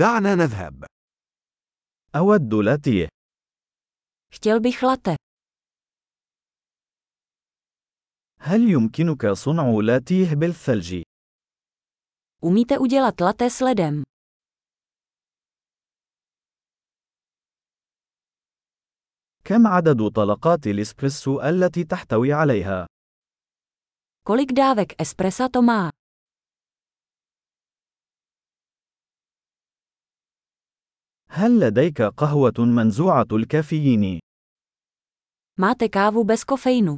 دعنا نذهب. أود لاتيه. Chtěl bych latte. هل يمكنك صنع لاتيه بالثلج؟ Umíte udělat latte s ledem? كم عدد طلقات الإسبريسو التي تحتوي عليها؟ Kolik dávek espressa to má? هل لديك قهوة منزوعة الكافيين؟ Máte kávu bez kofeinu.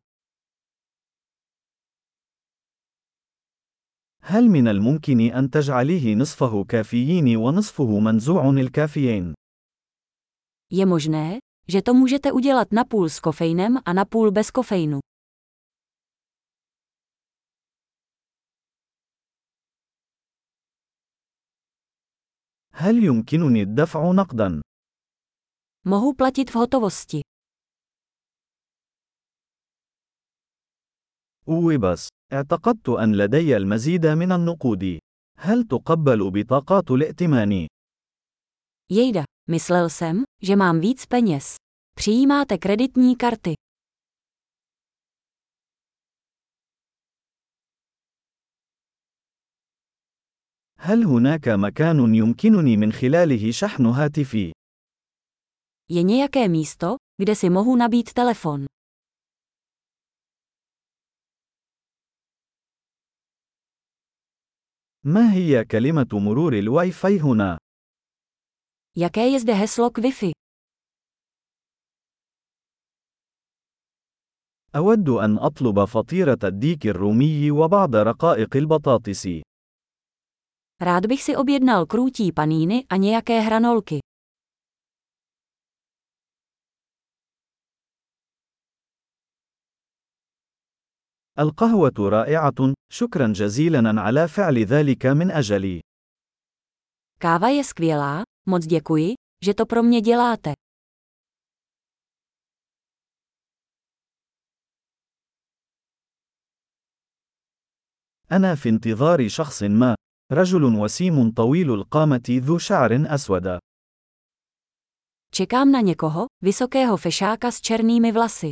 هل من الممكن أن تجعليه نصفه كافيين ونصفه منزوع الكافيين؟ Je možné, že to můžete udělat napůl s kofeinem a napůl bez kofeinu. هل يمكنني الدفع نقدا؟ Mohu platit v hotovosti. أوي بس، اعتقدت أن لدي المزيد من النقود. هل تقبل بطاقات الائتمان؟ Jejda, myslel jsem, že mám víc peněz. Přijímáte kreditní karty. هل هناك مكان يمكنني من خلاله شحن هاتفي؟ Je nějaké místo, kde si mohu nabít telefon. ما هي كلمة مرور الواي فاي هنا؟ Jaké je zde heslo k Wi-Fi? أود أن أطلب فطيرة الديك الرومي وبعض رقائق البطاطس. Rád bych si objednal krůtí paníny a nějaké hranolky. القهوة رائعة، شكرا جزيلا على فعل ذلك من أجلي. Káva je skvělá, moc děkuji, že to pro mě děláte. أنا في انتظار شخص ما، رجل وسيم طويل القامة ذو شعر أسود. Čekám na někoho, vysokého fešáka s černými vlasy.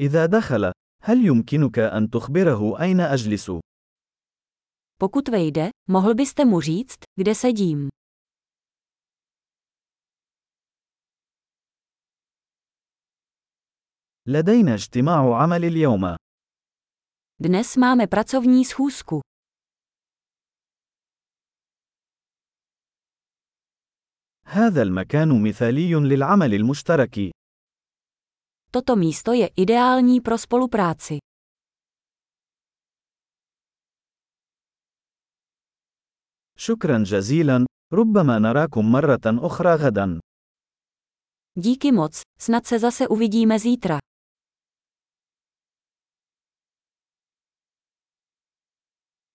إذا دخل، هل يمكنك أن تخبره أين أجلس؟ Pokud vejde, mohl byste mu říct, kde sedím. لدينا اجتماع عمل اليوم. Dnes máme pracovní schůzku. هذا المكان مثالي للعمل المشترك. Toto místo je ideální pro spolupráci. شكرا جزيلا، ربما نراكم مرة أخرى غدا. Díky moc, snad se zase uvidíme zítra.